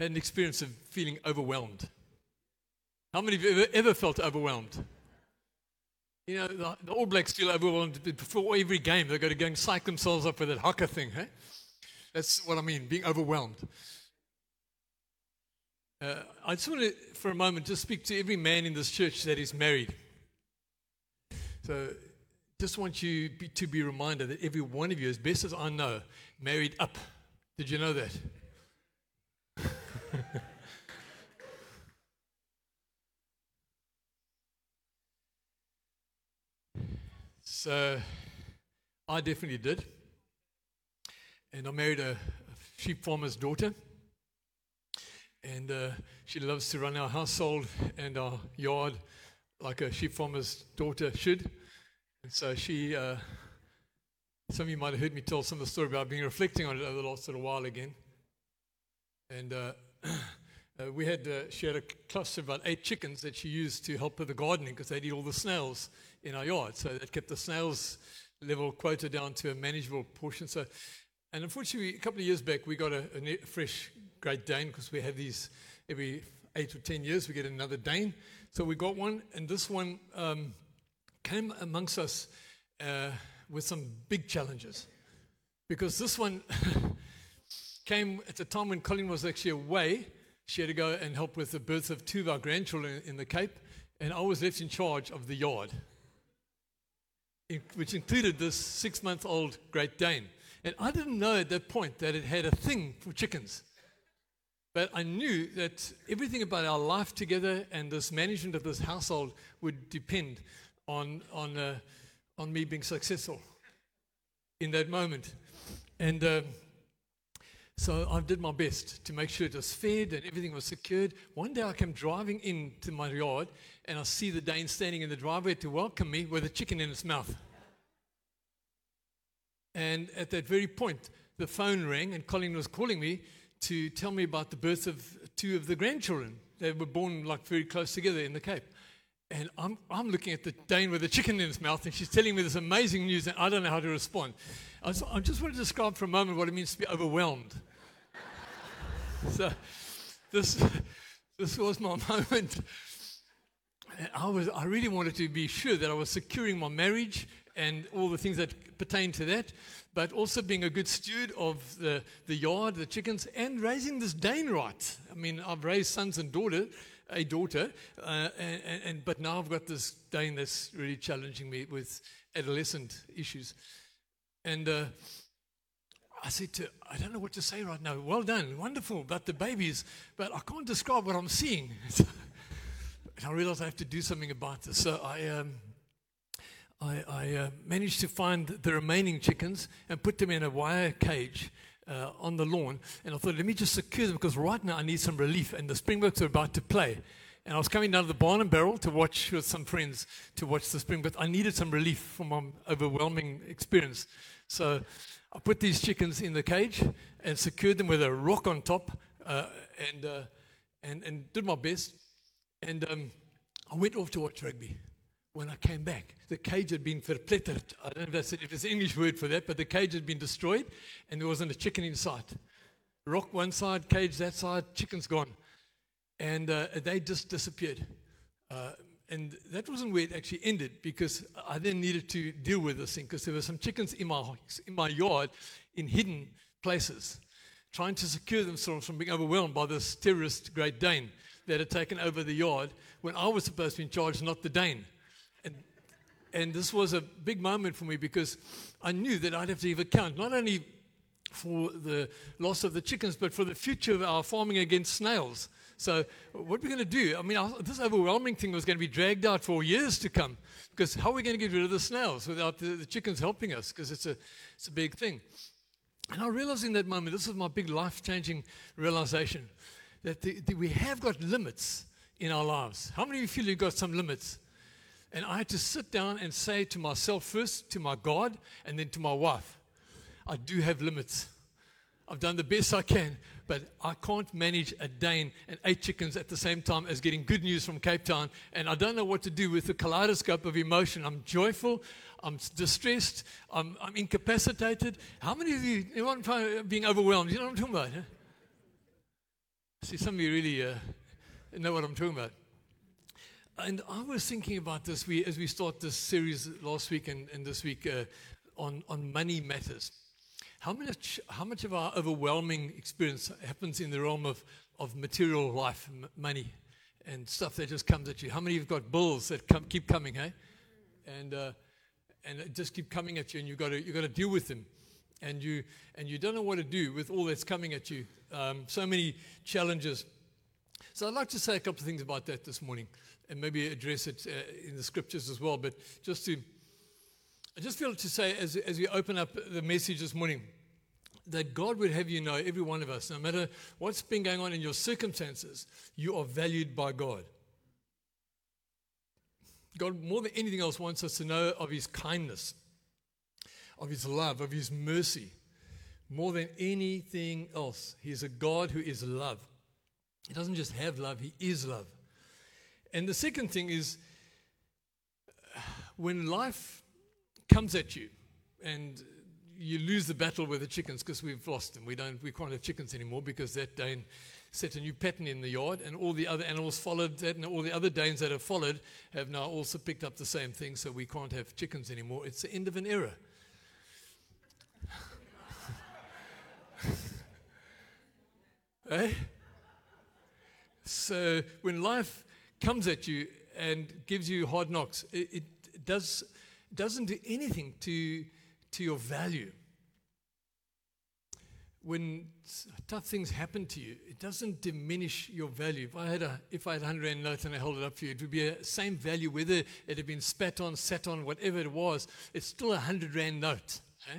had an experience of feeling overwhelmed? How many of you ever, ever felt overwhelmed? You know, the, the, All Blacks feel overwhelmed before every game. They've got to go and psych themselves up with that haka thing. Hey? That's what I mean, being overwhelmed. Uh, I just want to, for a moment, just speak to every man in this church that is married. So, just want you be, to be reminded that every one of you, as best as I know, married up. Did you know that? so, I definitely did. And I married a, a sheep farmer's daughter. And uh, she loves to run our household and our yard like a sheep farmer's daughter should. And so she, uh, some of you might have heard me tell some of the story about being reflecting on it over the last little while again. And uh, uh, we had, uh, she had a cluster of about eight chickens that she used to help with the gardening because they'd eat all the snails in our yard. So that kept the snails level quota down to a manageable portion. So, and unfortunately, a couple of years back, we got a, a fresh Great Dane because we have these every eight or ten years, we get another Dane. So we got one, and this one um, came amongst us uh, with some big challenges because this one came at a time when Colleen was actually away. She had to go and help with the birth of two of our grandchildren in the Cape, and I was left in charge of the yard, which included this six month old Great Dane. And I didn't know at that point that it had a thing for chickens. But I knew that everything about our life together and this management of this household would depend on, on, uh, on me being successful in that moment. And uh, so I did my best to make sure it was fed and everything was secured. One day I came driving into my yard and I see the Dane standing in the driveway to welcome me with a chicken in its mouth. And at that very point, the phone rang and Colleen was calling me to tell me about the birth of two of the grandchildren. They were born like very close together in the Cape. And I'm, I'm looking at the Dane with a chicken in his mouth, and she's telling me this amazing news, and I don't know how to respond. I, I just want to describe for a moment what it means to be overwhelmed. So, this, this was my moment. I, was, I really wanted to be sure that I was securing my marriage and all the things that pertain to that but also being a good steward of the, the yard, the chickens, and raising this Dane right. I mean, I've raised sons and daughter, a daughter, uh, and, and, but now I've got this Dane that's really challenging me with adolescent issues. And uh, I said to, I don't know what to say right now. Well done, wonderful about the babies, but I can't describe what I'm seeing. and I realized I have to do something about this. So I. Um, I, I uh, managed to find the remaining chickens and put them in a wire cage uh, on the lawn. And I thought, let me just secure them because right now I need some relief. And the Springboks are about to play. And I was coming down to the barn and barrel to watch with some friends to watch the Springboks. I needed some relief from my overwhelming experience. So I put these chickens in the cage and secured them with a rock on top uh, and, uh, and, and did my best. And um, I went off to watch rugby when I came back, the cage had been verpletterd. I don't know if that's, if it's an English word for that, but the cage had been destroyed and there wasn't a chicken in sight. Rock one side, cage that side, chicken's gone. And uh, they just disappeared. And that wasn't where it actually ended because I then needed to deal with this thing because there were some chickens in my, in my yard in hidden places, trying to secure themselves from being overwhelmed by this terrorist Great Dane that had taken over the yard when I was supposed to be in charge, not the Dane. And, And this was a big moment for me because I knew that I'd have to give account, not only for the loss of the chickens, but for the future of our farming against snails. So, what we're going to do, I mean, this overwhelming thing was going to be dragged out for years to come because how are we going to get rid of the snails without the, the chickens helping us? Because it's a, it's a big thing. And I realized in that moment, this was my big life changing realization that the, the, we have got limits in our lives. How many of you feel you've got some limits? And I had to sit down and say to myself first, to my God, and then to my wife, I do have limits. I've done the best I can, but I can't manage a Dane and eight chickens at the same time as getting good news from Cape Town. And I don't know what to do with the kaleidoscope of emotion. I'm joyful, I'm distressed, I'm, I'm incapacitated. How many of you, anyone being overwhelmed? You know what I'm talking about? Huh? See, some of you really uh, know what I'm talking about. And I was thinking about this we, as we start this series last week and, and this week uh, on, on money matters. How much, how much of our overwhelming experience happens in the realm of, of material life, m- money, and stuff that just comes at you? How many of you have got bills that come, keep coming, hey? And, uh, and just keep coming at you, and you've got to, you've got to deal with them. And you, and you don't know what to do with all that's coming at you. Um, so many challenges. So I'd like to say a couple of things about that this morning and maybe address it uh, in the scriptures as well. But just to, I just feel to say as, as we open up the message this morning, that God would have you know, every one of us, no matter what's been going on in your circumstances, you are valued by God. God, more than anything else, wants us to know of His kindness, of His love, of His mercy. More than anything else, He is a God who is love. He doesn't just have love, He is love. And the second thing is when life comes at you and you lose the battle with the chickens because we've lost them. We don't we can't have chickens anymore because that Dane set a new pattern in the yard and all the other animals followed that and all the other Danes that have followed have now also picked up the same thing, so we can't have chickens anymore. It's the end of an era. eh? So when life comes at you and gives you hard knocks, it, it does, doesn't do anything to, to your value. When tough things happen to you, it doesn't diminish your value. If I had a, if I had a hundred rand note and I held it up for you, it would be the same value whether it had been spat on, sat on, whatever it was. It's still a hundred rand note, eh?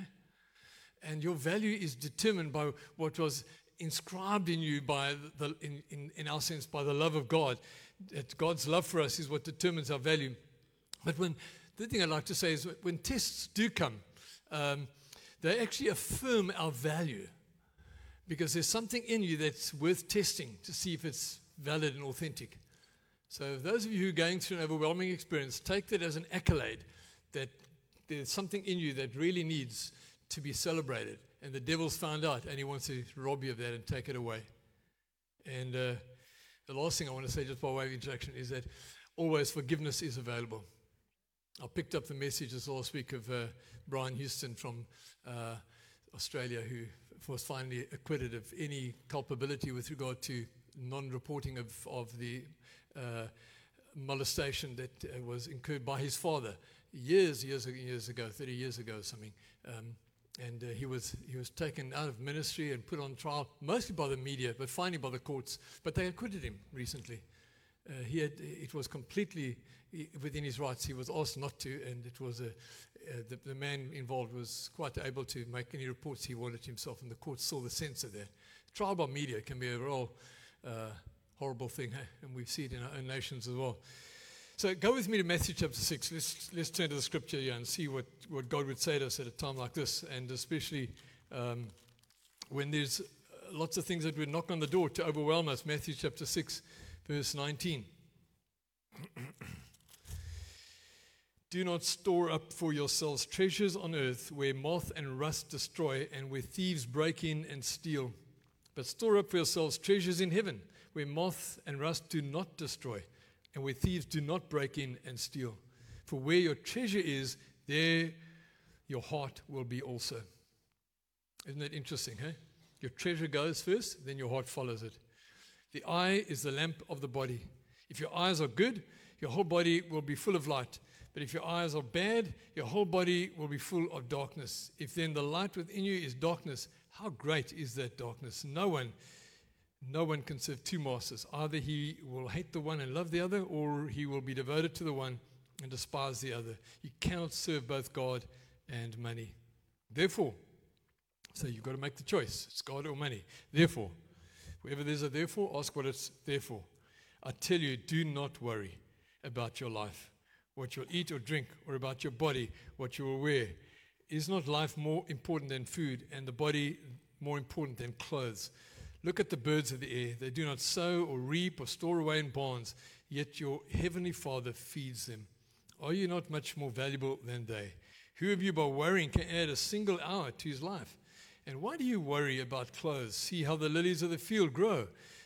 and your value is determined by what was inscribed in you by the, in, in, in our sense, by the love of God that God's love for us is what determines our value. But when the thing I'd like to say is when tests do come, um, they actually affirm our value because there's something in you that's worth testing to see if it's valid and authentic. So, those of you who are going through an overwhelming experience, take that as an accolade that there's something in you that really needs to be celebrated. And the devil's found out and he wants to rob you of that and take it away. And uh, the last thing I want to say, just by way of introduction, is that always forgiveness is available. I picked up the message this last week of uh, Brian Houston from uh, Australia, who was finally acquitted of any culpability with regard to non reporting of, of the uh, molestation that uh, was incurred by his father years, years, years ago, 30 years ago or something. Um, and uh, he was he was taken out of ministry and put on trial, mostly by the media, but finally by the courts. But they acquitted him recently. Uh, he had it was completely within his rights. He was asked not to, and it was a uh, the, the, man involved was quite able to make any reports he wanted himself, and the court saw the sense of that. Trial by media can be a real uh, horrible thing, and we see it in our own nations as well. So go with me to Matthew chapter 6. Let's, let's turn to the scripture here and see what, what God would say to us at a time like this, and especially um, when there's lots of things that would knock on the door to overwhelm us. Matthew chapter 6, verse 19. Do not store up for yourselves treasures on earth where moth and rust destroy and where thieves break in and steal. But store up for yourselves treasures in heaven where moth and rust do not destroy and where thieves do not break in and steal. For where your treasure is, there your heart will be also. Isn't that interesting, hey? Your treasure goes first, then your heart follows it. The eye is the lamp of the body. If your eyes are good, your whole body will be full of light. But if your eyes are bad, your whole body will be full of darkness. If then the light within you is darkness, how great is that darkness? No one no one can serve two masters. Either he will hate the one and love the other, or he will be devoted to the one and despise the other. You cannot serve both God and money. Therefore, so you've got to make the choice it's God or money. Therefore, wherever there's a therefore, ask what it's there for. I tell you, do not worry about your life, what you'll eat or drink, or about your body, what you will wear. Is not life more important than food, and the body more important than clothes? Look at the birds of the air. They do not sow or reap or store away in barns, yet your heavenly Father feeds them. Are you not much more valuable than they? Who of you, by worrying, can add a single hour to his life? And why do you worry about clothes? See how the lilies of the field grow.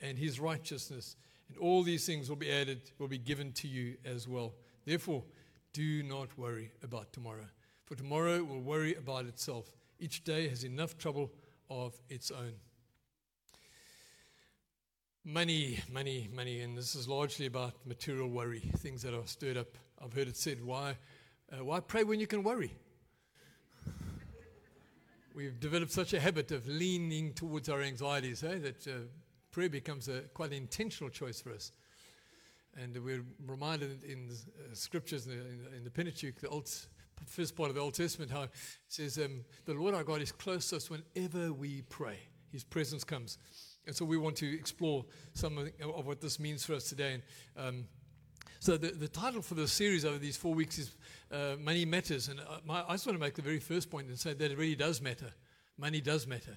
and his righteousness, and all these things will be added, will be given to you as well. Therefore, do not worry about tomorrow, for tomorrow will worry about itself. Each day has enough trouble of its own. Money, money, money, and this is largely about material worry, things that are stirred up. I've heard it said, why, uh, why pray when you can worry? We've developed such a habit of leaning towards our anxieties eh, that uh, prayer becomes a quite an intentional choice for us. And we're reminded in the uh, scriptures in the, Pentateuch, the old, first part of the Old Testament, how it says, um, The Lord our God is close to us whenever we pray. His presence comes. And so we want to explore some of, of what this means for us today. And, um, so the, the title for the series over these four weeks is uh, Money Matters. And uh, my, I just want to make the very first point and say that it really does matter. Money does matter.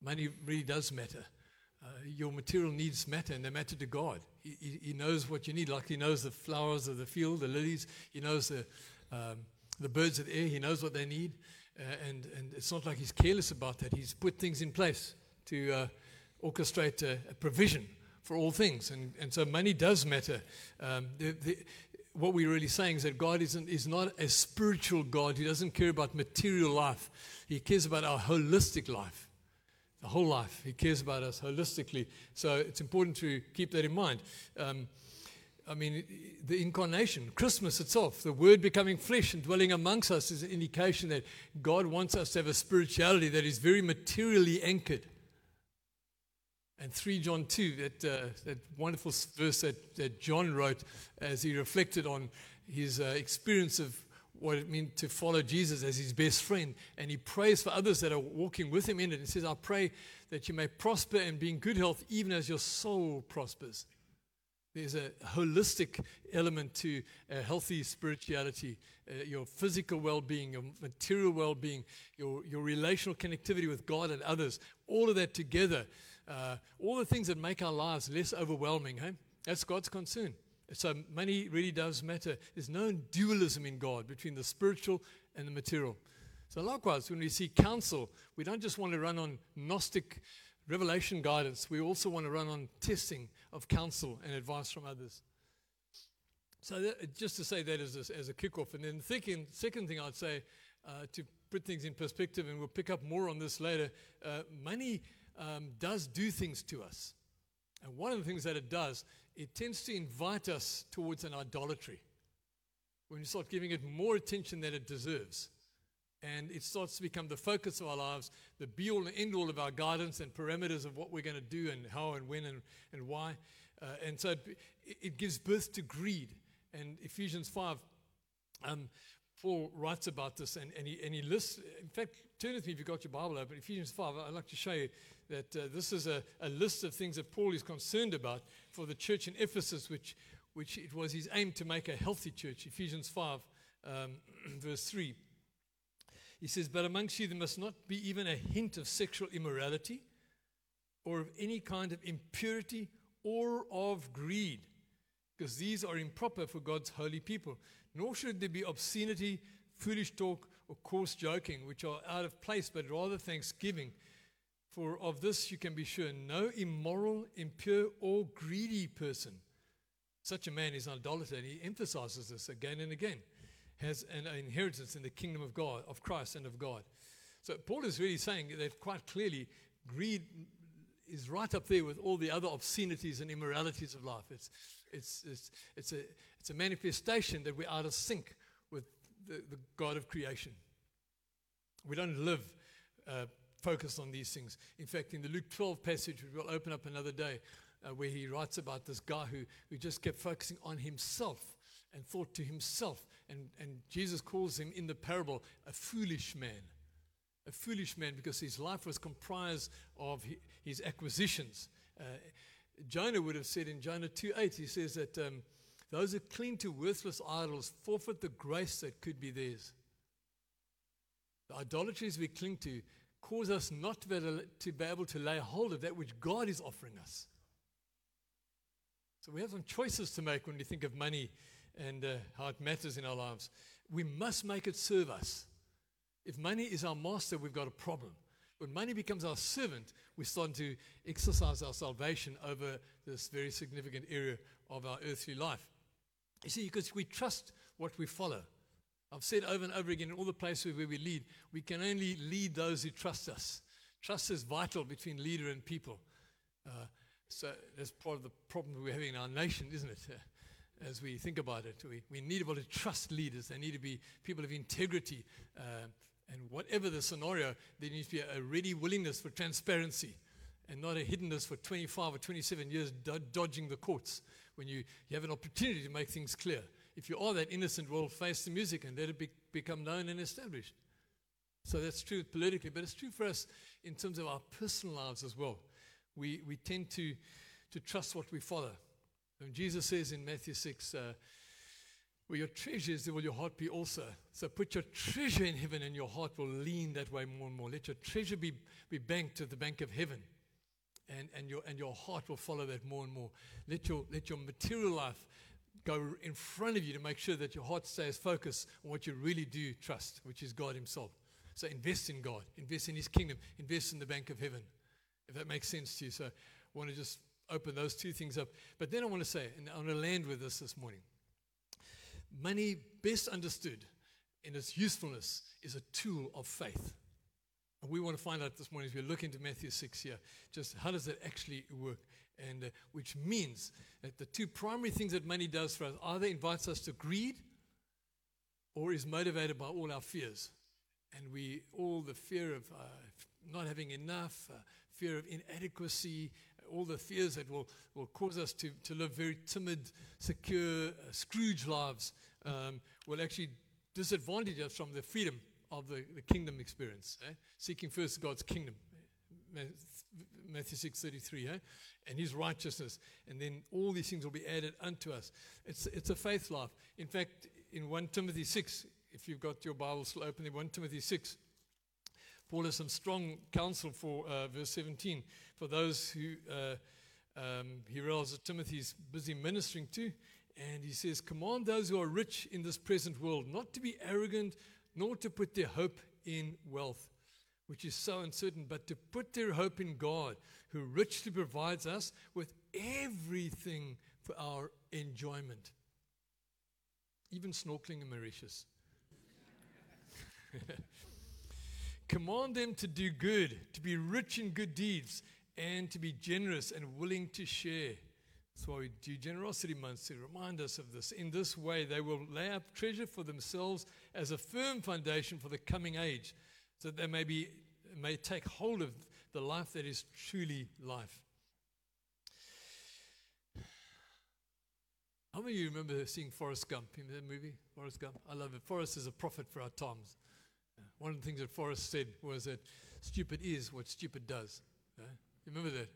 Money really does matter. Uh, your material needs matter, and they matter to God. He, he, he, knows what you need, like He knows the flowers of the field, the lilies. He knows the, um, the birds of the air. He knows what they need. Uh, and, and it's not like He's careless about that. He's put things in place to uh, orchestrate a, a, provision for all things. And, and so money does matter. Um, the, the, what we're really saying is that God isn't, is not a spiritual God. He doesn't care about material life, He cares about our holistic life the whole life. He cares about us holistically. So it's important to keep that in mind. Um, I mean, the incarnation, Christmas itself, the Word becoming flesh and dwelling amongst us is an indication that God wants us to have a spirituality that is very materially anchored. And 3 John 2, that, uh, that wonderful verse that, that John wrote as he reflected on his uh, experience of what it meant to follow Jesus as his best friend. And he prays for others that are walking with him in it. He says, I pray that you may prosper and be in good health, even as your soul prospers. There's a holistic element to a healthy spirituality, uh, your physical well being, your material well being, your, your relational connectivity with God and others, all of that together, uh, all the things that make our lives less overwhelming. Hey? That's God's concern. So money really does matter. There's no dualism in God between the spiritual and the material. So likewise, when we see counsel, we don't just want to run on Gnostic revelation guidance. We also want to run on testing of counsel and advice from others. So that, just to say that as a, as a kickoff. And then the thinking, second thing I'd say uh, to put things in perspective, and we'll pick up more on this later, uh, money um, does do things to us. And one of the things that it does it tends to invite us towards an idolatry. When we start giving it more attention than it deserves. And it starts to become the focus of our lives, the be all and end all of our guidance and parameters of what we're going to do and how and when and, and why. Uh, and so it, it, gives birth to greed. And Ephesians 5, um, Paul writes about this and, and, he, and he lists, in fact, turn with me if you've got your Bible open. Ephesians 5, I'd like to show you that uh, this is a, a list of things that Paul is concerned about for the church in Ephesus, which, which it was his aim to make a healthy church. Ephesians 5, um, verse 3. He says, But amongst you there must not be even a hint of sexual immorality or of any kind of impurity or of greed, because these are improper for God's holy people. Nor should there be obscenity, foolish talk, or coarse joking, which are out of place, but rather thanksgiving. For of this you can be sure no immoral, impure, or greedy person, such a man is an idolater, and he emphasizes this again and again, has an inheritance in the kingdom of God, of Christ, and of God. So Paul is really saying that quite clearly greed is right up there with all the other obscenities and immoralities of life. It's, it's, it's, it's, a, it's a manifestation that we're out of sync with the, the God of creation. We don't live uh, focused on these things. In fact, in the Luke 12 passage, which we'll open up another day, uh, where he writes about this guy who, who just kept focusing on himself and thought to himself. And, and Jesus calls him in the parable a foolish man. A foolish man because his life was comprised of his acquisitions. Uh, Jonah would have said in Jonah 2.8, he says that um, those who cling to worthless idols forfeit the grace that could be theirs. The idolatries we cling to cause us not to be, able to lay hold of that which God is offering us. So we have some choices to make when we think of money and uh, how it matters in our lives. We must make it serve us. If money is our master, we've got a problem. When money becomes our servant, we start to exercise our salvation over this very significant area of our earthly life. You see, because we trust what we follow. I've said over and over again in all the places where we lead, we can only lead those who trust us. Trust is vital between leader and people. Uh, so that's part of the problem we're having in our nation, isn't it? Uh, as we think about it, we, we need able to trust leaders. They need to be people of integrity. Uh, and whatever the scenario, there needs to be a ready willingness for transparency and not a hiddenness for 25 or 27 years do- dodging the courts when you, you have an opportunity to make things clear. If you are that innocent, well, face the music and let it be, become known and established. So that's true politically, but it's true for us in terms of our personal lives as well. We, we tend to, to trust what we follow. And Jesus says in Matthew 6, uh, where your treasure is, there will your heart be also. So put your treasure in heaven, and your heart will lean that way more and more. Let your treasure be, be banked at the bank of heaven and, and, your, and your heart will follow that more and more. Let your, let your material life go in front of you to make sure that your heart stays focused on what you really do trust, which is God Himself. So invest in God, invest in His kingdom, invest in the bank of heaven, if that makes sense to you. So I want to just open those two things up. But then I want to say, and I want to land with this this morning money, best understood in its usefulness, is a tool of faith. And we want to find out this morning as we look into Matthew 6 here, just how does it actually work? And uh, which means that the two primary things that money does for us either invites us to greed or is motivated by all our fears. And we, all the fear of uh, not having enough, uh, fear of inadequacy, all the fears that will, will cause us to, to live very timid, secure, uh, Scrooge lives um, will actually disadvantage us from the freedom of the, the kingdom experience, eh? seeking first God's kingdom. Matthew 6:33, eh? and His righteousness, and then all these things will be added unto us. It's it's a faith life. In fact, in 1 Timothy 6, if you've got your Bible still open, in 1 Timothy 6, Paul has some strong counsel for uh, verse 17 for those who uh, um, he realizes that Timothy's busy ministering to, and he says, "Command those who are rich in this present world not to be arrogant." nor to put their hope in wealth, which is so uncertain, but to put their hope in God, who richly provides us with everything for our enjoyment, even snorkeling in Mauritius. Command them to do good, to be rich in good deeds, and to be generous and willing to share that's why we do generosity months to remind us of this. In this way, they will lay up treasure for themselves as a firm foundation for the coming age, so they may, be, may take hold of the life that is truly life. How many of you remember seeing Forrest Gump in that movie? Forrest Gump? I love it. Forrest is a prophet for our times. One of the things that Forrest said was that stupid is what stupid does. You remember that?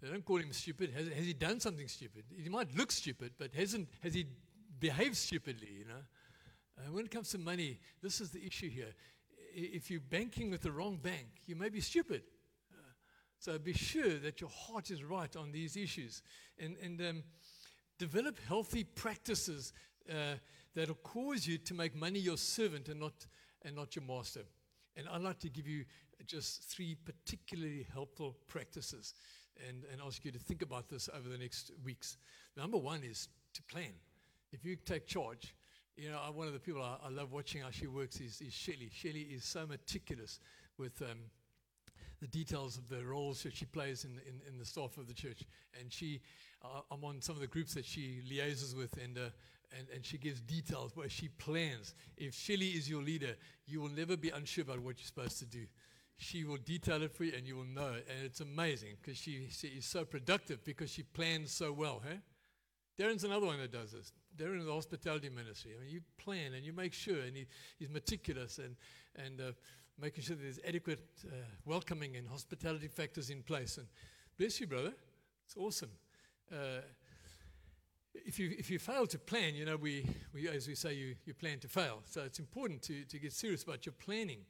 They don't call him stupid. Has, has he done something stupid? He might look stupid, but hasn't has he behaved stupidly? You know. Uh, when it comes to money, this is the issue here. If you're banking with the wrong bank, you may be stupid. So be sure that your heart is right on these issues, and and um, develop healthy practices uh, that will cause you to make money your servant and not and not your master. And I'd like to give you just three particularly helpful practices and, and ask you to think about this over the next weeks. Number one is to plan. If you take charge, you know, one of the people I, I love watching how she works is, is Shelley. Shelley is so meticulous with um, the details of the roles that she plays in, in, in the staff of the church. And she, uh, I'm on some of the groups that she liaises with, and, uh, and, and she gives details where she plans. If Shelley is your leader, you will never be unsure about what you're supposed to do she will detail it for you and you will know. And it's amazing because she, she, is so productive because she plans so well. Hey? Darren's another one that does this. Darren in the hospitality ministry. I mean, you plan and you make sure, and he, he's meticulous and, and uh, making sure that there's adequate uh, welcoming and hospitality factors in place. And bless you, brother. It's awesome. Uh, if you, if you fail to plan, you know, we, we, as we say, you, you plan to fail. So it's important to, to get serious about your planning.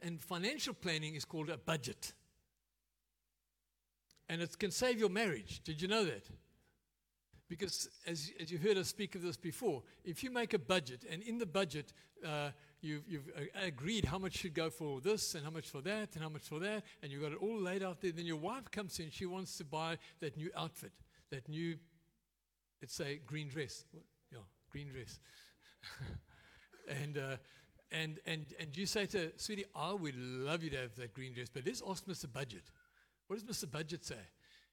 And financial planning is called a budget. And it can save your marriage. Did you know that? Because as, as you heard us speak of this before, if you make a budget, and in the budget, uh, you've, you've uh, agreed how much should go for this, and how much for that, and how much for that, and you've got it all laid out there, then your wife comes in, she wants to buy that new outfit, that new let's say green dress. Yeah, green dress. and, uh, and, and, and you say to her, sweetie, I would love you to have that green dress, but let's ask Mr. Budget. What does Mr. Budget say?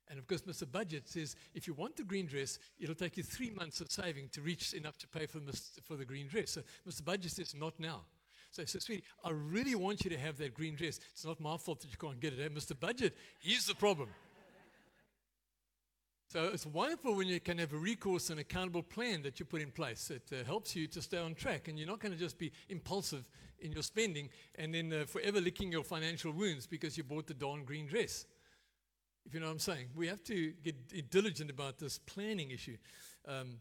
And of course, Mr. Budget says if you want the green dress, it'll take you three months of saving to reach enough to pay for, for the green dress. So Mr. Budget says, not now. So I said, sweetie, I really want you to have that green dress. It's not my fault that you can't get it. And Mr. Budget, he's the problem. So it's wonderful when you can have a recourse and accountable plan that you put in place. It uh, helps you to stay on track, and you're not going to just be impulsive in your spending and then uh, forever licking your financial wounds because you bought the darn green dress. If you know what I'm saying, we have to get diligent about this planning issue. Um,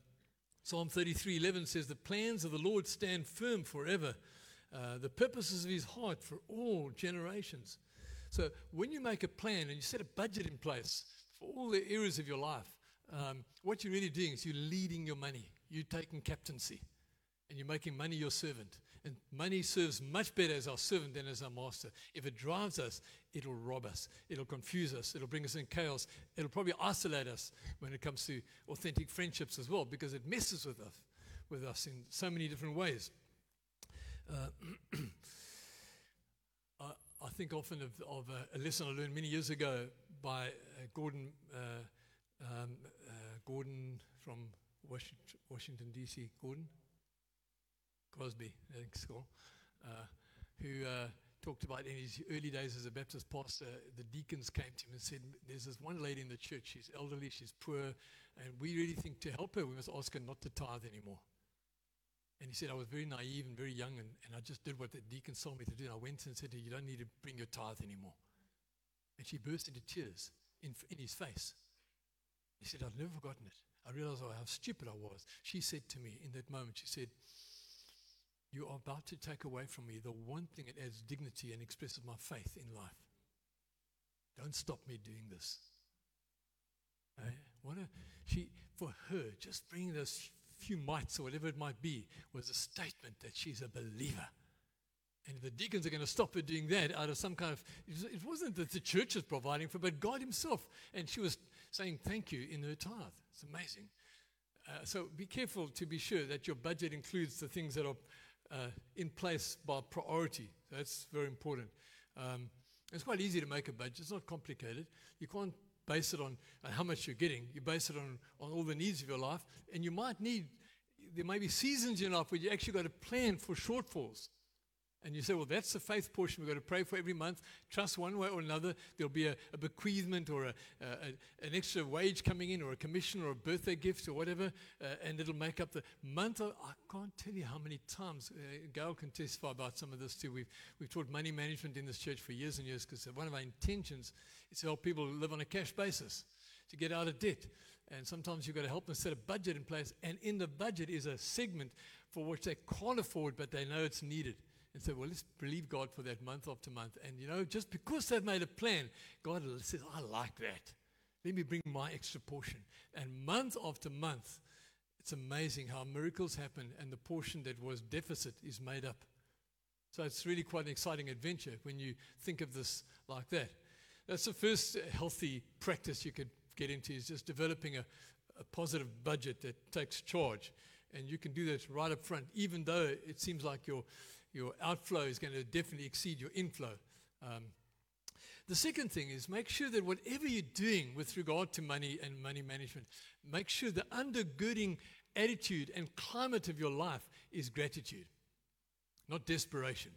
Psalm 33:11 says, "The plans of the Lord stand firm forever; uh, the purposes of His heart for all generations." So when you make a plan and you set a budget in place for all the areas of your life, um, what you're really doing is you're leading your money. You're taking captaincy and you're making money your servant. And money serves much better as our servant than as our master. If it drives us, it'll rob us, it'll confuse us, it'll bring us in chaos, it'll probably isolate us when it comes to authentic friendships as well, because it messes with us, with us in so many different ways. Uh, I, I, think often of, of a, a lesson I learned many years ago by uh, Gordon, uh, um, uh, Gordon from Washington, Washington D.C. Gordon Crosby, I think so, who uh, talked about in his early days as a Baptist pastor, the deacons came to him and said, There's this one lady in the church, she's elderly, she's poor, and we really think to help her, we must ask her not to tithe anymore. And he said, I was very naive and very young, and, and I just did what the deacons told me to do. And I went and said to her, You don't need to bring your tithe anymore. And she burst into tears in, in his face. He said, I've never forgotten it. I realized how stupid I was. She said to me in that moment, she said, You are about to take away from me the one thing that adds dignity and expresses my faith in life. Don't stop me doing this. Eh? What a, she, for her, just bringing those few mites or whatever it might be was a statement that she's a believer. And the deacons are going to stop her doing that out of some kind of, it wasn't that the church is providing for, but God Himself. And she was saying thank you in her tithe. It's amazing. Uh, so be careful to be sure that your budget includes the things that are uh, in place by priority. That's very important. Um, it's quite easy to make a budget, it's not complicated. You can't base it on, how much you're getting, you base it on, on all the needs of your life. And you might need, there may be seasons in life where you actually got to plan for shortfalls. And you say, well, that's the faith portion we've got to pray for every month. Trust one way or another. There'll be a, a bequeathment or a, a, an extra wage coming in or a commission or a birthday gift or whatever, uh, and it'll make up the month. Of, I can't tell you how many times. Uh, Gail can testify about some of this too. We've, we've taught money management in this church for years and years because one of our intentions is to help people live on a cash basis, to get out of debt. And sometimes you've got to help them set a budget in place. And in the budget is a segment for which they can't afford, but they know it's needed and say, well, let's believe God for that month after month. And, you know, just because they've made a plan, God says, I like that. Let me bring my extra portion. And month after month, it's amazing how miracles happen and the portion that was deficit is made up. So it's really quite an exciting adventure when you think of this like that. That's the first healthy practice you could get into is just developing a, a positive budget that takes charge. And you can do that right up front, even though it seems like you're your outflow is going to definitely exceed your inflow. Um, the second thing is make sure that whatever you're doing with regard to money and money management, make sure the undergirding attitude and climate of your life is gratitude, not desperation.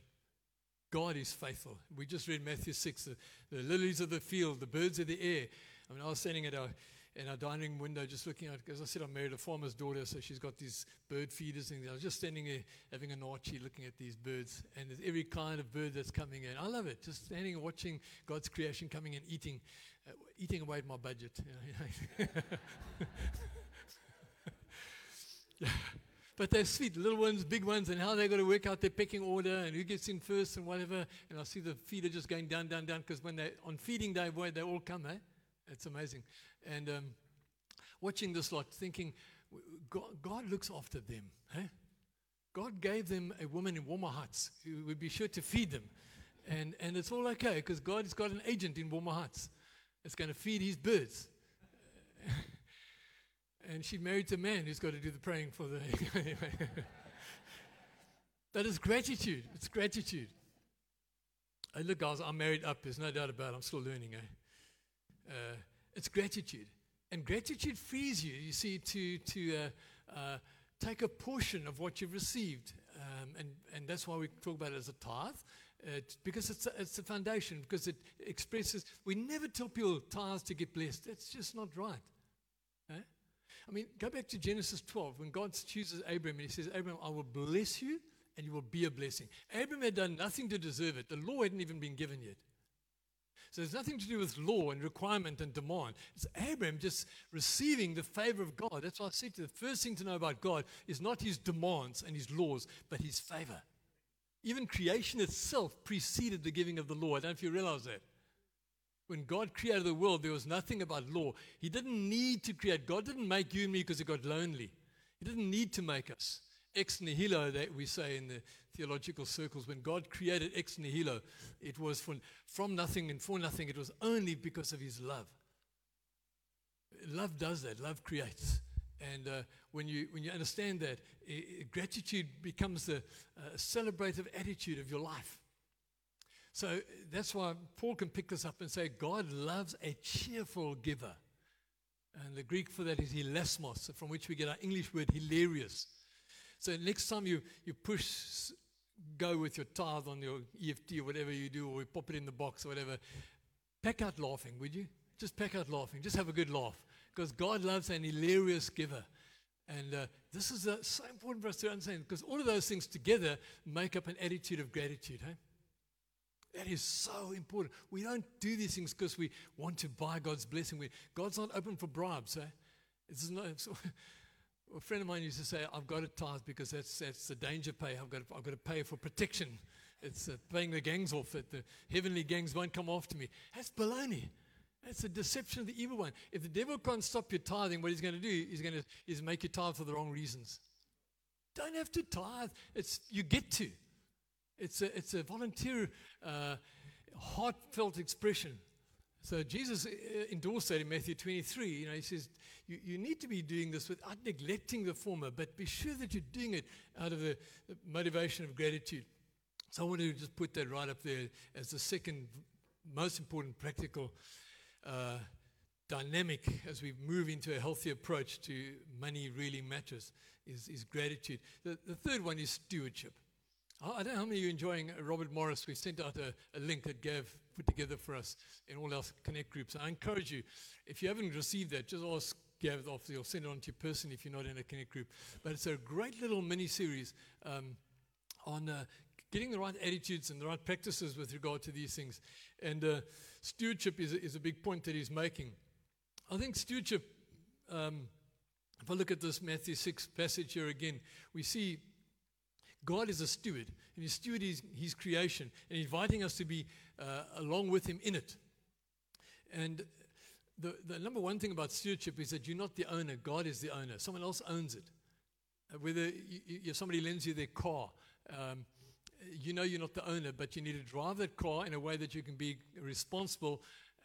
God is faithful. We just read Matthew 6, the, the lilies of the field, the birds of the air. I mean, I was standing at our in our dining window, just looking out. As I said, I married a farmer's daughter, so she's got these bird feeders, and I was just standing there having an archie, looking at these birds, and there's every kind of bird that's coming in. I love it, just standing and watching God's creation coming in, eating, uh, eating away at my budget. But they're sweet, little ones, big ones, and how they're going to work out their pecking order and who gets in first and whatever. And I see the feeder just going down, down, down, because when they're on feeding day, boy, they all come, eh? It's amazing. And um, watching this lot, thinking, God, God, looks after them, eh? God gave them a woman in Walmer Heights who would be sure to feed them. And, and it's all okay because God has got an agent in Walmer Heights. that's going to feed his birds. and she married a man who's got to do the praying for the. that is gratitude. It's gratitude. Hey, look, guys, I'm married up. There's no doubt about it. I'm still learning. Eh? Uh, it's gratitude. And gratitude frees you, you see, to, to uh, uh, take a portion of what you've received. Um, and, and that's why we talk about it as a tithe. Because it's it's a foundation, because it expresses, we never tell people tithes to get blessed. That's just not right. Eh? I mean, go back to Genesis 12 when God chooses Abraham and he says, Abraham, I will bless you and you will be a blessing. Abraham had done nothing to deserve it. The law hadn't even been given yet. So there's nothing to do with law and requirement and demand. It's Abraham just receiving the favor of God. That's why I said to you, the first thing to know about God is not his demands and his laws, but his favor. Even creation itself preceded the giving of the law. I don't know if you realize that. When God created the world, there was nothing about law. He didn't need to create. God didn't make you and me because he got lonely. He didn't need to make us. Ex nihilo, that we say in the theological circles. When God created ex nihilo, it was from, from nothing and for nothing. It was only because of his love. Love does that. Love creates. And uh, when, you, when you understand that, it, gratitude becomes the uh, celebrative attitude of your life. So that's why Paul can pick this up and say, God loves a cheerful giver. And the Greek for that is hilasmos, from which we get our English word hilarious. So next time you, you push go with your tithe on your EFT or whatever you do, or you pop it in the box or whatever, pack out laughing, would you? Just pack out laughing. Just have a good laugh. Because God loves an hilarious giver. And uh, this is uh, so important for us to understand because all of those things together make up an attitude of gratitude. Hey? That is so important. We don't do these things because we want to buy God's blessing. We, God's not open for bribes. Eh? It's not, it's, a friend of mine used to say, I've got to tithe because that's, that's the danger pay. I've got, to, I've got to pay for protection. It's uh, paying the gangs off, that the heavenly gangs won't come after me. That's baloney. That's a deception of the evil one. If the devil can't stop your tithing, what he's going to do is going to is make you tithe for the wrong reasons. Don't have to tithe. It's you get to. It's a, it's a volunteer, uh, heartfelt expression. So Jesus uh, endorsed that in Matthew 23. You know, he says, you, you need to be doing this without neglecting the former, but be sure that you're doing it out of the, the motivation of gratitude. So I want to just put that right up there as the second most important practical uh, dynamic as we move into a healthy approach to money really matters is, is gratitude. The, the third one is stewardship. I don't know how many of you are enjoying Robert Morris. We sent out a, a, link that Gav put together for us in all our Connect groups. I encourage you, if you haven't received that, just ask Gav off. He'll send it on to your person if you're not in a Connect group. But it's a great little mini series um, on uh, getting the right attitudes and the right practices with regard to these things. And uh, stewardship is a, is a big point that he's making. I think stewardship, um, if I look at this Matthew 6 passage here again, we see God is a steward, and His steward is His creation, and inviting us to be uh, along with Him in it. And the, the number one thing about stewardship is that you're not the owner, God is the owner. Someone else owns it. Uh, whether you, you, somebody lends you their car, um, you know you're not the owner, but you need to drive that car in a way that you can be responsible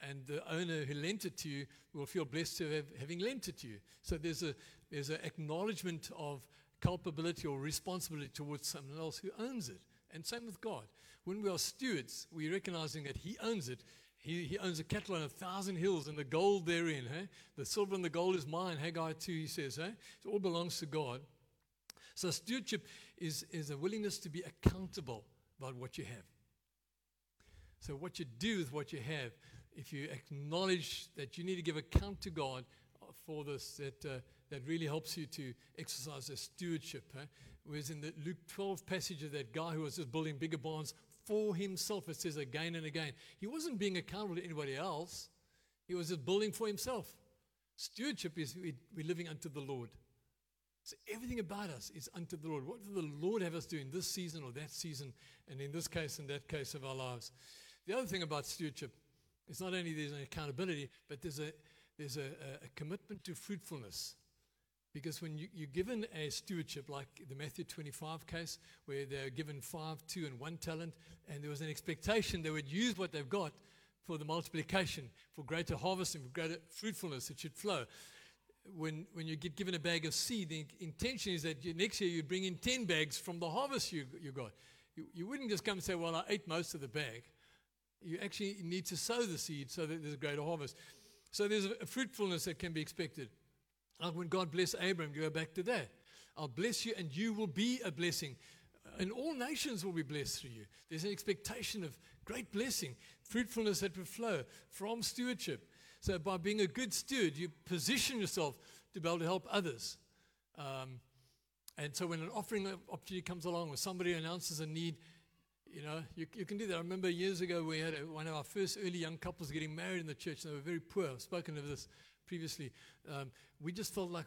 and the owner who lent it to you will feel blessed to have having lent it to you. So there's a there's an acknowledgement of culpability or responsibility towards someone else who owns it. And same with God. When we are stewards, we're recognizing that He owns it. He, he owns a cattle on a thousand hills and the gold therein. Hey? The silver and the gold is mine. Haggai 2, he says. Hey? It all belongs to God. So stewardship is, is a willingness to be accountable about what you have. So what you do with what you have, if you acknowledge that you need to give account to God for this that, uh, that really helps you to exercise a stewardship. Huh? Whereas in the Luke 12 passage of that guy who was just building bigger barns for himself, it says again and again. He wasn't being accountable to anybody else, he was just building for himself. Stewardship is we, we're living unto the Lord. So everything about us is unto the Lord. What does the Lord have us do in this season or that season, and in this case and that case of our lives? The other thing about stewardship is not only there's an accountability, but there's a there's a, a commitment to fruitfulness. Because when you, you're given a stewardship, like the Matthew 25 case, where they're given five, two, and one talent, and there was an expectation they would use what they've got for the multiplication, for greater harvest and for greater fruitfulness, it should flow. When, when you get given a bag of seed, the intention is that you, next year you bring in 10 bags from the harvest you, you got. You, you wouldn't just come and say, Well, I ate most of the bag. You actually need to sow the seed so that there's a greater harvest. So there's a fruitfulness that can be expected. Like when God blessed Abram, go back to that. I'll bless you and you will be a blessing. And all nations will be blessed through you. There's an expectation of great blessing, fruitfulness that will flow from stewardship. So by being a good steward, you position yourself to be able to help others. Um, and so when an offering opportunity comes along or somebody announces a need, you know, you, you can do that. I remember years ago we had one of our first early young couples getting married in the church. And they were very poor. I've spoken of this previously. Um, we just felt like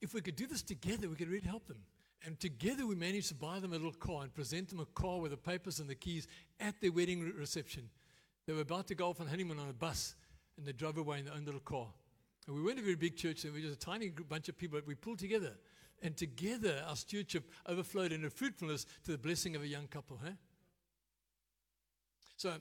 if we could do this together, we could really help them. And together we managed to buy them a little car and present them a car with the papers and the keys at their wedding reception. They were about to go off on honeymoon on a bus, and they drove away in their own little car. And we weren't a very big church, and we were just a tiny bunch of people, but we pulled together. And together our stewardship overflowed in a fruitfulness to the blessing of a young couple. Huh? So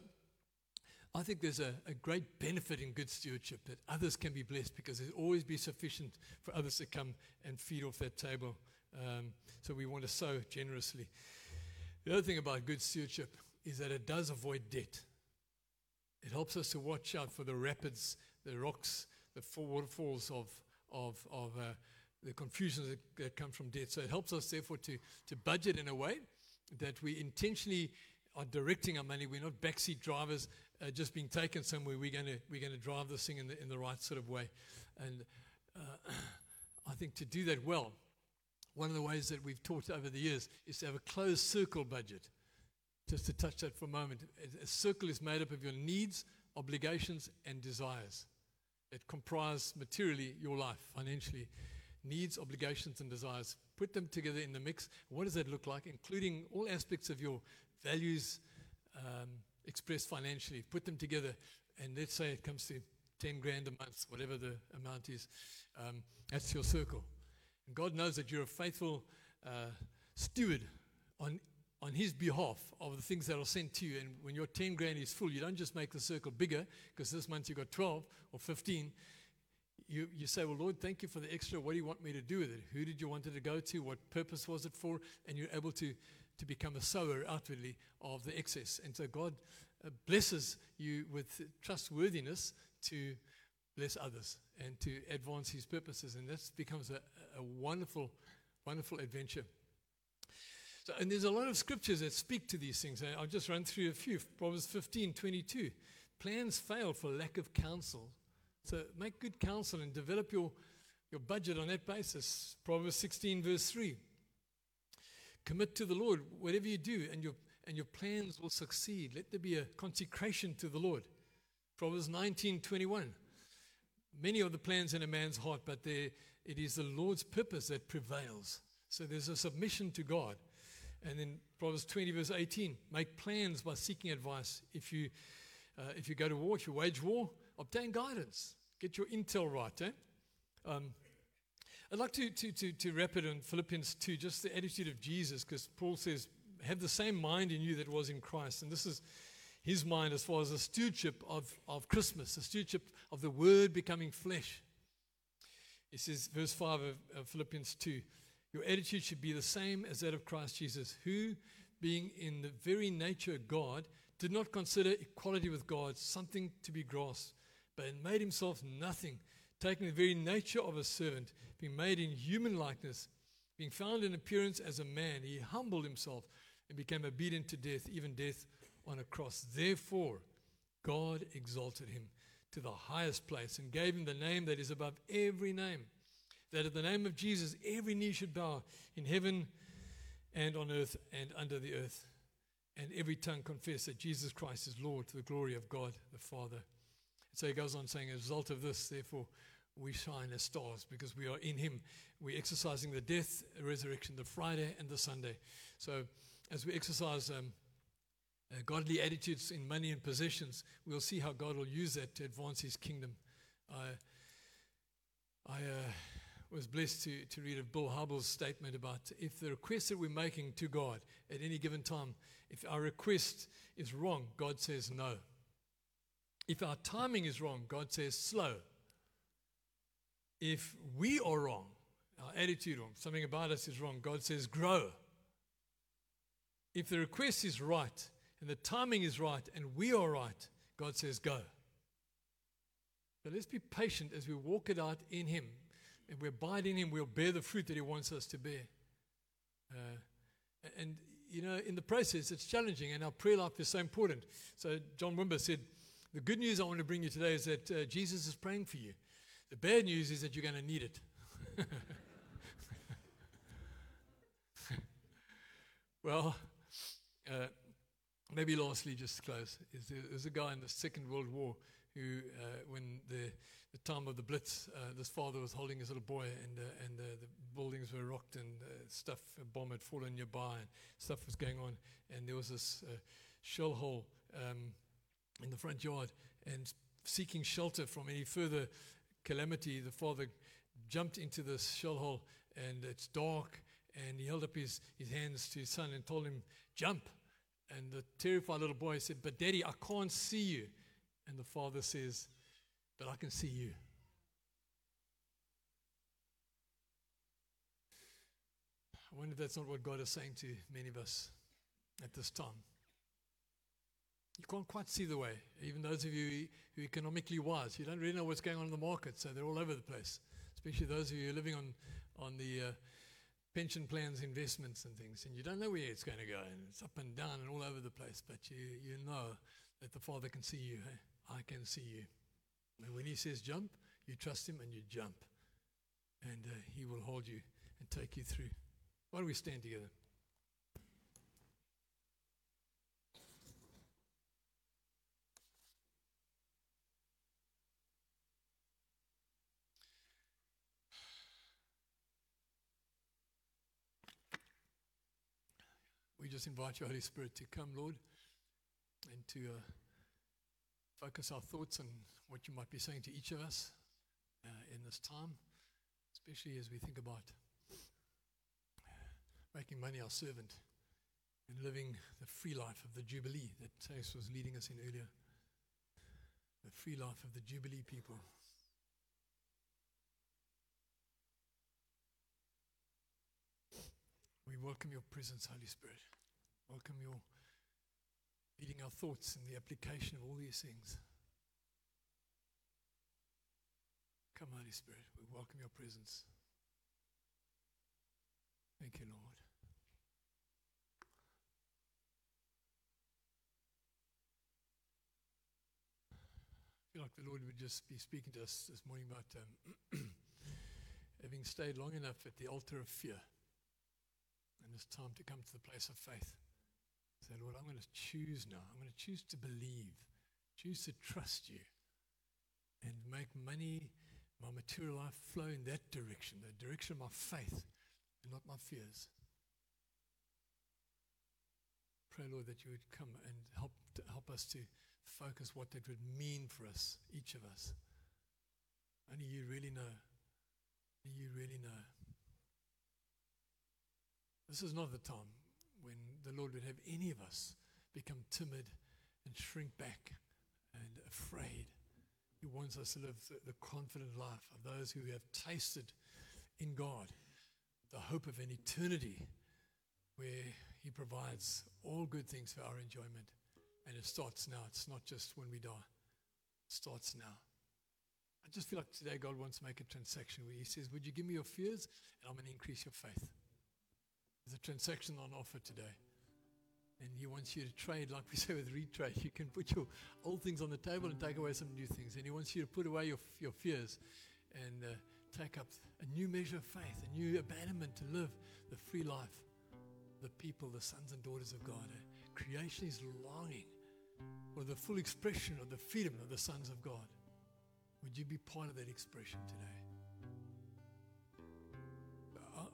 I think there's a, a, great benefit in good stewardship that others can be blessed because there'll always be sufficient for others to come and feed off that table. Um, so we want to sow generously. The other thing about good stewardship is that it does avoid debt. It helps us to watch out for the rapids, the rocks, the waterfalls of, of, of uh, the confusions that, that come from debt. So it helps us, therefore, to, to budget in a way that we intentionally are directing our money. We're not backseat drivers uh, just being taken somewhere. We're going to we're going to drive this thing in the in the right sort of way, and uh, I think to do that well, one of the ways that we've taught over the years is to have a closed circle budget. Just to touch that for a moment, a circle is made up of your needs, obligations, and desires. It comprises materially your life financially. Needs, obligations, and desires. Put them together in the mix. What does that look like, including all aspects of your values um, expressed financially, put them together, and let's say it comes to 10 grand a month, whatever the amount is, um, that's your circle. And God knows that you're a faithful uh, steward on, on His behalf of the things that are sent to you. And when your 10 grand is full, you don't just make the circle bigger, because this month you got 12 or 15. You, you say, Well, Lord, thank you for the extra. What do you want me to do with it? Who did you want it to go to? What purpose was it for? And you're able to to become a sower outwardly of the excess. And so God uh, blesses you with trustworthiness to bless others and to advance his purposes. And that becomes a, a wonderful, wonderful adventure. So, and there's a lot of scriptures that speak to these things. I'll just run through a few. Proverbs 15, 22. Plans fail for lack of counsel. So make good counsel and develop your, your budget on that basis. Proverbs 16, verse 3. Commit to the Lord whatever you do, and your, and your plans will succeed. Let there be a consecration to the Lord. Proverbs 19 21. Many are the plans in a man's heart, but there, it is the Lord's purpose that prevails. So there's a submission to God. And then Proverbs 20, verse 18 make plans by seeking advice. If you, uh, if you go to war, if you wage war, obtain guidance. Get your intel right. Eh? Um, I'd like to, to, to, to wrap it in Philippians 2, just the attitude of Jesus, because Paul says, have the same mind in you that was in Christ. And this is his mind as far as the stewardship of, of Christmas, the stewardship of the Word becoming flesh. He says, verse 5 of, of Philippians 2, your attitude should be the same as that of Christ Jesus, who, being in the very nature of God, did not consider equality with God something to be grasped, but made himself nothing taking the very nature of a servant, being made in human likeness, being found in appearance as a man, he humbled himself and became obedient to death, even death on a cross. Therefore, God exalted him to the highest place and gave him the name that is above every name. That at the name of Jesus, every knee should bow in heaven and on earth and under the earth, and every tongue confess that Jesus Christ is Lord to the glory of God the Father. So he goes on saying, as a result of this, therefore, we shine as stars because we are in him. We're exercising the death, resurrection, the Friday and the Sunday. So as we exercise um, uh, godly attitudes in money and possessions, we'll see how God will use that to advance his kingdom. I, I uh, was blessed to, to read a Bill Hybels' statement about if the request that we're making to God at any given time, if our request is wrong, God says no. If our timing is wrong, God says slow. If we are wrong, our attitude wrong, something about us is wrong, God says grow. If the request is right and the timing is right and we are right, God says go. But let's be patient as we walk it out in Him. If we abide in Him, we'll bear the fruit that He wants us to bear. Uh, and, you know, in the process, it's challenging, and our prayer life is so important. So, John Wimber said, The good news I want to bring you today is that uh, Jesus is praying for you. The bad news is that you're going to need it. well, uh, maybe lastly, just to close, is there, there's a guy in the Second World War who, uh, when the, the time of the Blitz, uh, this father was holding his little boy, and, uh, and uh, the buildings were rocked, and uh, stuff, a bomb had fallen nearby, and stuff was going on, and there was this shell hole um, in the front yard, and seeking shelter from any further calamity, the father jumped into this shell hole, and it's dark, and he held up his, his hands to his son and told him, Jump. And the terrified little boy said, But daddy, I can't see you. And the father says, But I can see you. I wonder if that's not what God is saying to many of us at this time. You can't quite see the way. Even those of you who are economically wise, you don't really know what's going on in the market, so they're all over the place. Especially those of you who are living on, on the uh, pension plans, investments, and things, and you don't know where it's going to go, and it's up and down and all over the place, but you, you know that the Father can see you. Hey? I can see you. And when He says jump, you trust Him and you jump, and uh, He will hold you and take you through. Why don't we stand together? Just invite your Holy Spirit to come, Lord, and to uh, focus our thoughts on what you might be saying to each of us uh, in this time, especially as we think about making money our servant and living the free life of the Jubilee that Tace was leading us in earlier. The free life of the Jubilee people. We welcome your presence, Holy Spirit. Welcome your leading our thoughts in the application of all these things. Come, Holy Spirit, we welcome your presence. Thank you, Lord. I feel like the Lord would just be speaking to us this morning about um, having stayed long enough at the altar of fear. And it's time to come to the place of faith. Say, Lord, I'm going to choose now. I'm going to choose to believe, choose to trust you, and make money, my material life flow in that direction, the direction of my faith, and not my fears. Pray, Lord, that you would come and help, help us to focus what that would mean for us, each of us. Only you really know. Only you really know. This is not the time when the Lord would have any of us become timid and shrink back and afraid. He wants us to live the, confident life of those who have tasted in God the hope of an eternity where He provides all good things for our enjoyment. And it starts now. It's not just when we die, it starts now. I just feel like today God wants to make a transaction where He says, Would you give me your fears? And I'm going to increase your faith. There's a transaction on offer today. And He wants you to trade, like we say with retrade. You can put your old things on the table and take away some new things. And He wants you to put away your, your fears and uh, take up a new measure of faith, a new abandonment to live the free life. The people, the sons and daughters of God. Uh, creation is longing for the full expression of the freedom of the sons of God. Would you be part of that expression today?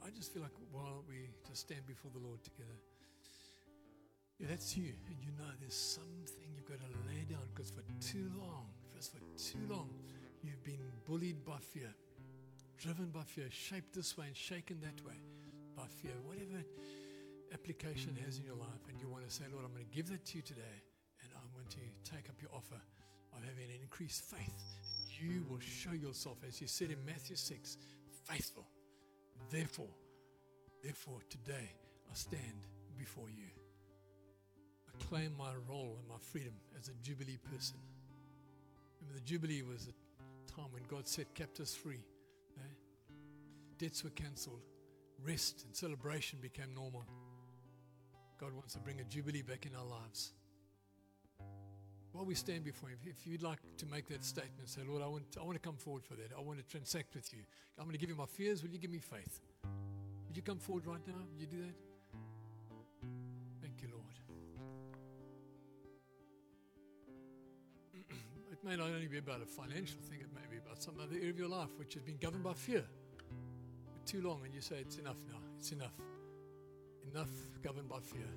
I, just feel like while we just stand before the Lord together, yeah, that's you, and you know there's something you've got to lay down because for too long, first for too long, you've been bullied by fear, driven by fear, shaped this way and shaken that way by fear, whatever application has in your life, and you want to say, Lord, I'm going to give that to you today, and I want to take up your offer of having an increased faith. and You will show yourself, as you said in Matthew 6, faithful. Therefore, therefore, today I stand before you I claim my role and my freedom as a Jubilee person. Remember, the Jubilee was a time when God set captives free. Eh? Debts were cancelled. Rest and celebration became normal. God wants to bring a Jubilee back in our lives. While we stand before Him, if you'd like to make that statement, say, Lord, I want, I want to come forward for that. I want to transact with you. I'm going to give you my fears. Will you give me faith? Would you come forward right now? Would you do that? Thank you, Lord. it may not only be about a financial thing, it may be about some other area of your life which has been governed by fear for too long, and you say, It's enough now, it's enough. Enough governed by fear.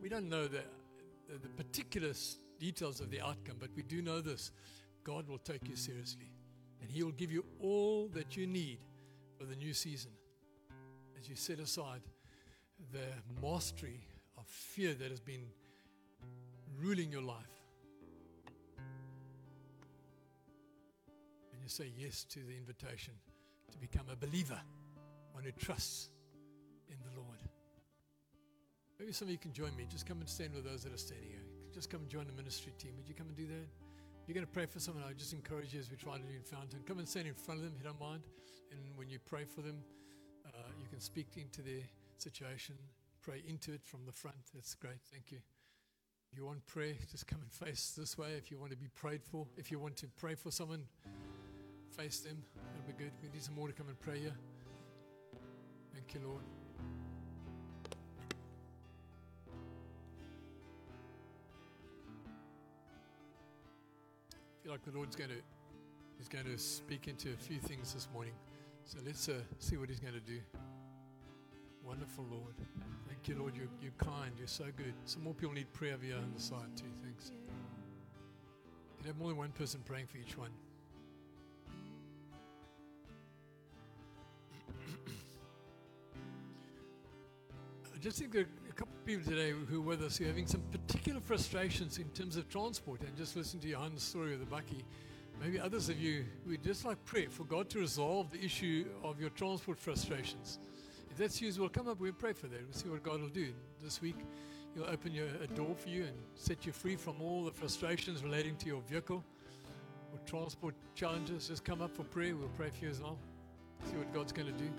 We don't know the, the, particular details of the outcome, but we do know this God will take you seriously, and He will give you all that you need for the new season as you set aside the mastery of fear that has been ruling your life. And you say yes to the invitation to become a believer, one who trusts in the Lord. Maybe some of you can join me. Just come and stand with those that are standing here. Just come and join the ministry team. Would you come and do that? You're going to pray for someone. I just encourage you as we try to do in Fountain. Come and stand in front of them if you don't mind. And when you pray for them, uh, you can speak into their situation, pray into it from the front. That's great. Thank you. If you want prayer, just come and face this way. If you want to be prayed for, if you want to pray for someone, face them. That'll be good. We need some more to come and pray here. Thank you, Lord. Like the Lord's going to He's going to speak into a few things this morning. So let's uh, see what He's going to do. Wonderful, Lord. Thank you, Lord. You're, you're kind. You're so good. Some more people need prayer here on the side, too. Thanks. You have more than one person praying for each one. I just think a couple of people today who are with us who are having some particular frustrations in terms of transport. And just listen to Johan's story of the bakkie. Maybe others of you would just like prayer for God to resolve the issue of your transport frustrations If that's you we'll come up. We'll pray for that. We'll see what God will do. This week, He'll open your, a door for you and set you free from all the frustrations relating to your vehicle or transport challenges. Just come up for prayer. We'll pray for you as well. See what God's going to do.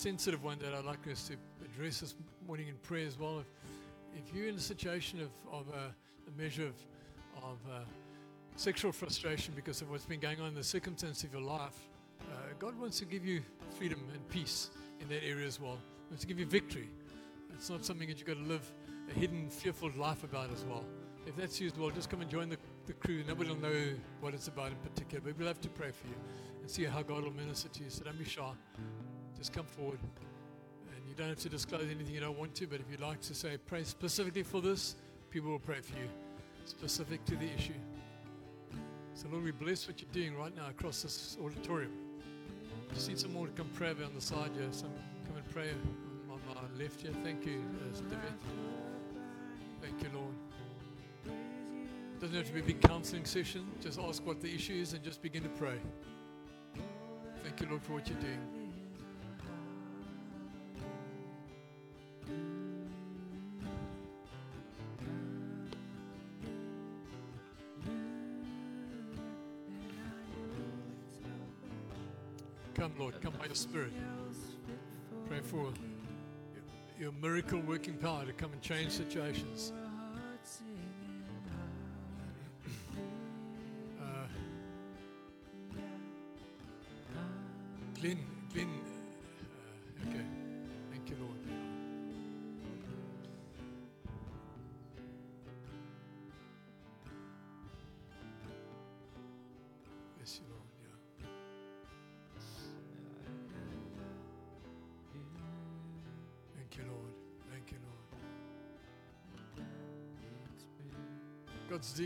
Sensitive one that I'd like us to address this morning in prayer as well. If, if you're in a situation of, of a, a measure of, of uh, sexual frustration because of what's been going on in the circumstance of your life, uh, God wants to give you freedom and peace in that area as well. He wants to give you victory. It's not something that you've got to live a hidden, fearful life about as well. If that's you as well, just come and join the, the crew. Nobody will know what it's about in particular, but we'll have to pray for you and see how God will minister to you. So don't be shy. Just come forward. And you don't have to disclose anything you don't want to, but if you'd like to say, pray specifically for this, people will pray for you, specific to the issue. So, Lord, we bless what you're doing right now across this auditorium. I need some more to come pray on the side here. Some come and pray on my left here. Thank you, uh, David. Thank you, Lord. Doesn't have to be a big counseling session. Just ask what the issue is and just begin to pray. Thank you, Lord, for what you're doing. By your Spirit. Pray for your- your miracle working power to come and change situations.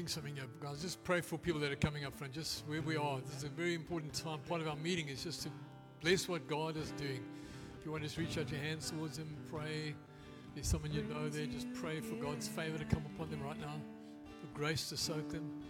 Doing something here, guys. Just pray for people that are coming up front, just where we are. This is a very important time. Part of our meeting is just to bless what God is doing. If you want to just reach out your hands towards Him, pray. There's someone you know there, just pray for God's favor to come upon them right now, for grace to soak them.